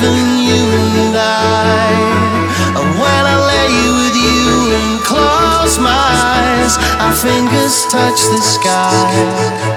heaven, you and I. When I lay with you and close my eyes, our fingers touch the sky.